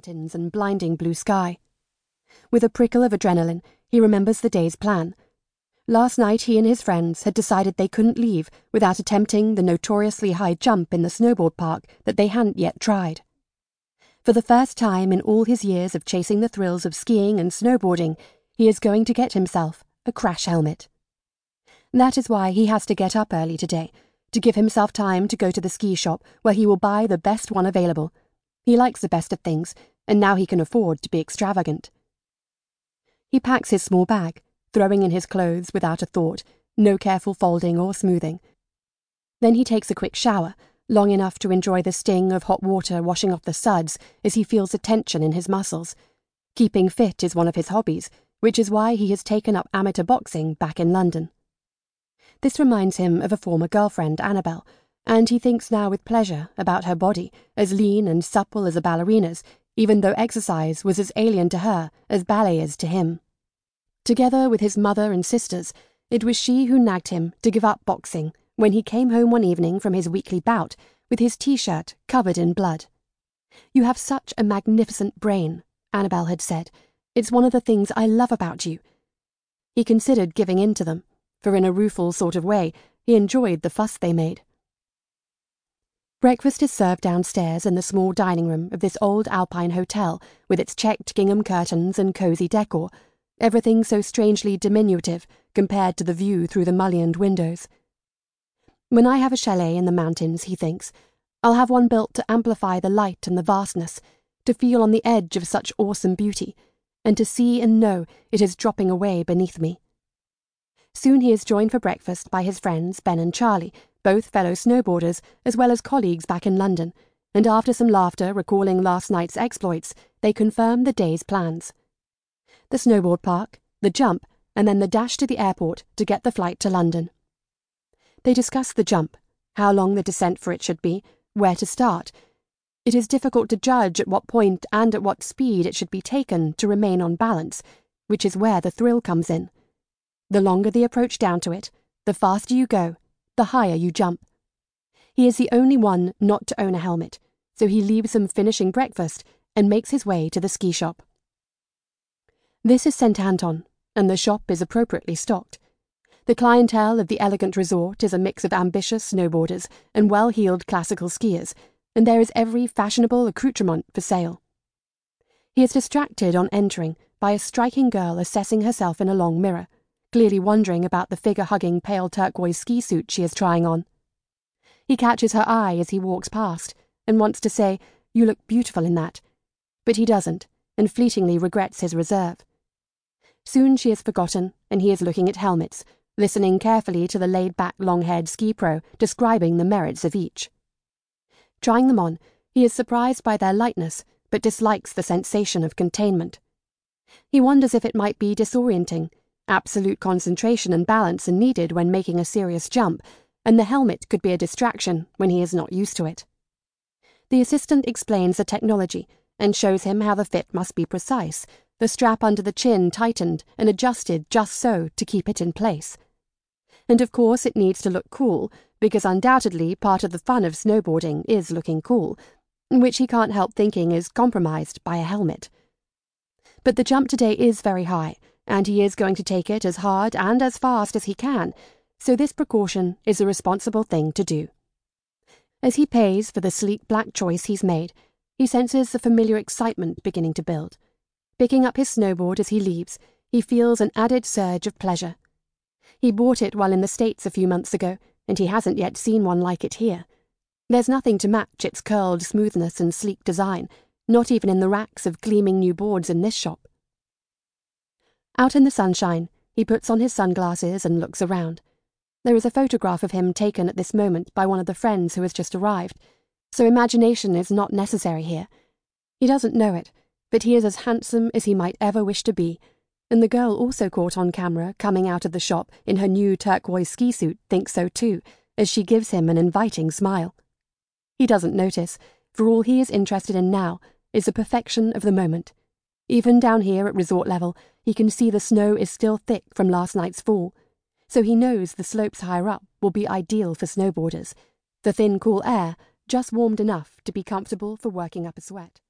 mountains and blinding blue sky. With a prickle of adrenaline, he remembers the day's plan. Last night, he and his friends had decided they couldn't leave without attempting the notoriously high jump in the snowboard park that they hadn't yet tried. For the first time in all his years of chasing the thrills of skiing and snowboarding, he is going to get himself a crash helmet. That is why he has to get up early today, to give himself time to go to the ski shop where he will buy the best one available. He likes the best of things, and now he can afford to be extravagant. He packs his small bag, throwing in his clothes without a thought, no careful folding or smoothing. Then he takes a quick shower, long enough to enjoy the sting of hot water washing off the suds as he feels a tension in his muscles. Keeping fit is one of his hobbies, which is why he has taken up amateur boxing back in London. This reminds him of a former girlfriend, Annabel, and he thinks now with pleasure about her body, as lean and supple as a ballerina's, even though exercise was as alien to her as ballet is to him. Together with his mother and sisters, it was she who nagged him to give up boxing when he came home one evening from his weekly bout with his t shirt covered in blood. You have such a magnificent brain, Annabel had said. It's one of the things I love about you. He considered giving in to them, for in a rueful sort of way, he enjoyed the fuss they made. Breakfast is served downstairs in the small dining room of this old Alpine hotel with its checked gingham curtains and cosy decor, everything so strangely diminutive compared to the view through the mullioned windows. When I have a chalet in the mountains, he thinks, I'll have one built to amplify the light and the vastness, to feel on the edge of such awesome beauty, and to see and know it is dropping away beneath me. Soon he is joined for breakfast by his friends Ben and Charlie, both fellow snowboarders, as well as colleagues back in London, and after some laughter recalling last night's exploits, they confirm the day's plans. The snowboard park, the jump, and then the dash to the airport to get the flight to London. They discuss the jump, how long the descent for it should be, where to start. It is difficult to judge at what point and at what speed it should be taken to remain on balance, which is where the thrill comes in. The longer the approach down to it, the faster you go, the higher you jump. He is the only one not to own a helmet, so he leaves them finishing breakfast and makes his way to the ski shop. This is St. Anton, and the shop is appropriately stocked. The clientele of the elegant resort is a mix of ambitious snowboarders and well heeled classical skiers, and there is every fashionable accoutrement for sale. He is distracted on entering by a striking girl assessing herself in a long mirror clearly wondering about the figure hugging pale turquoise ski suit she is trying on. He catches her eye as he walks past and wants to say, You look beautiful in that. But he doesn't, and fleetingly regrets his reserve. Soon she is forgotten, and he is looking at helmets, listening carefully to the laid back long haired ski pro describing the merits of each. Trying them on, he is surprised by their lightness, but dislikes the sensation of containment. He wonders if it might be disorienting Absolute concentration and balance are needed when making a serious jump, and the helmet could be a distraction when he is not used to it. The assistant explains the technology and shows him how the fit must be precise, the strap under the chin tightened and adjusted just so to keep it in place. And of course, it needs to look cool, because undoubtedly part of the fun of snowboarding is looking cool, which he can't help thinking is compromised by a helmet. But the jump today is very high and he is going to take it as hard and as fast as he can, so this precaution is the responsible thing to do. As he pays for the sleek black choice he's made, he senses the familiar excitement beginning to build. Picking up his snowboard as he leaves, he feels an added surge of pleasure. He bought it while in the States a few months ago, and he hasn't yet seen one like it here. There's nothing to match its curled smoothness and sleek design, not even in the racks of gleaming new boards in this shop. Out in the sunshine, he puts on his sunglasses and looks around. There is a photograph of him taken at this moment by one of the friends who has just arrived, so imagination is not necessary here. He doesn't know it, but he is as handsome as he might ever wish to be, and the girl also caught on camera coming out of the shop in her new turquoise ski suit thinks so too, as she gives him an inviting smile. He doesn't notice, for all he is interested in now is the perfection of the moment. Even down here at resort level, he can see the snow is still thick from last night's fall, so he knows the slopes higher up will be ideal for snowboarders, the thin, cool air just warmed enough to be comfortable for working up a sweat.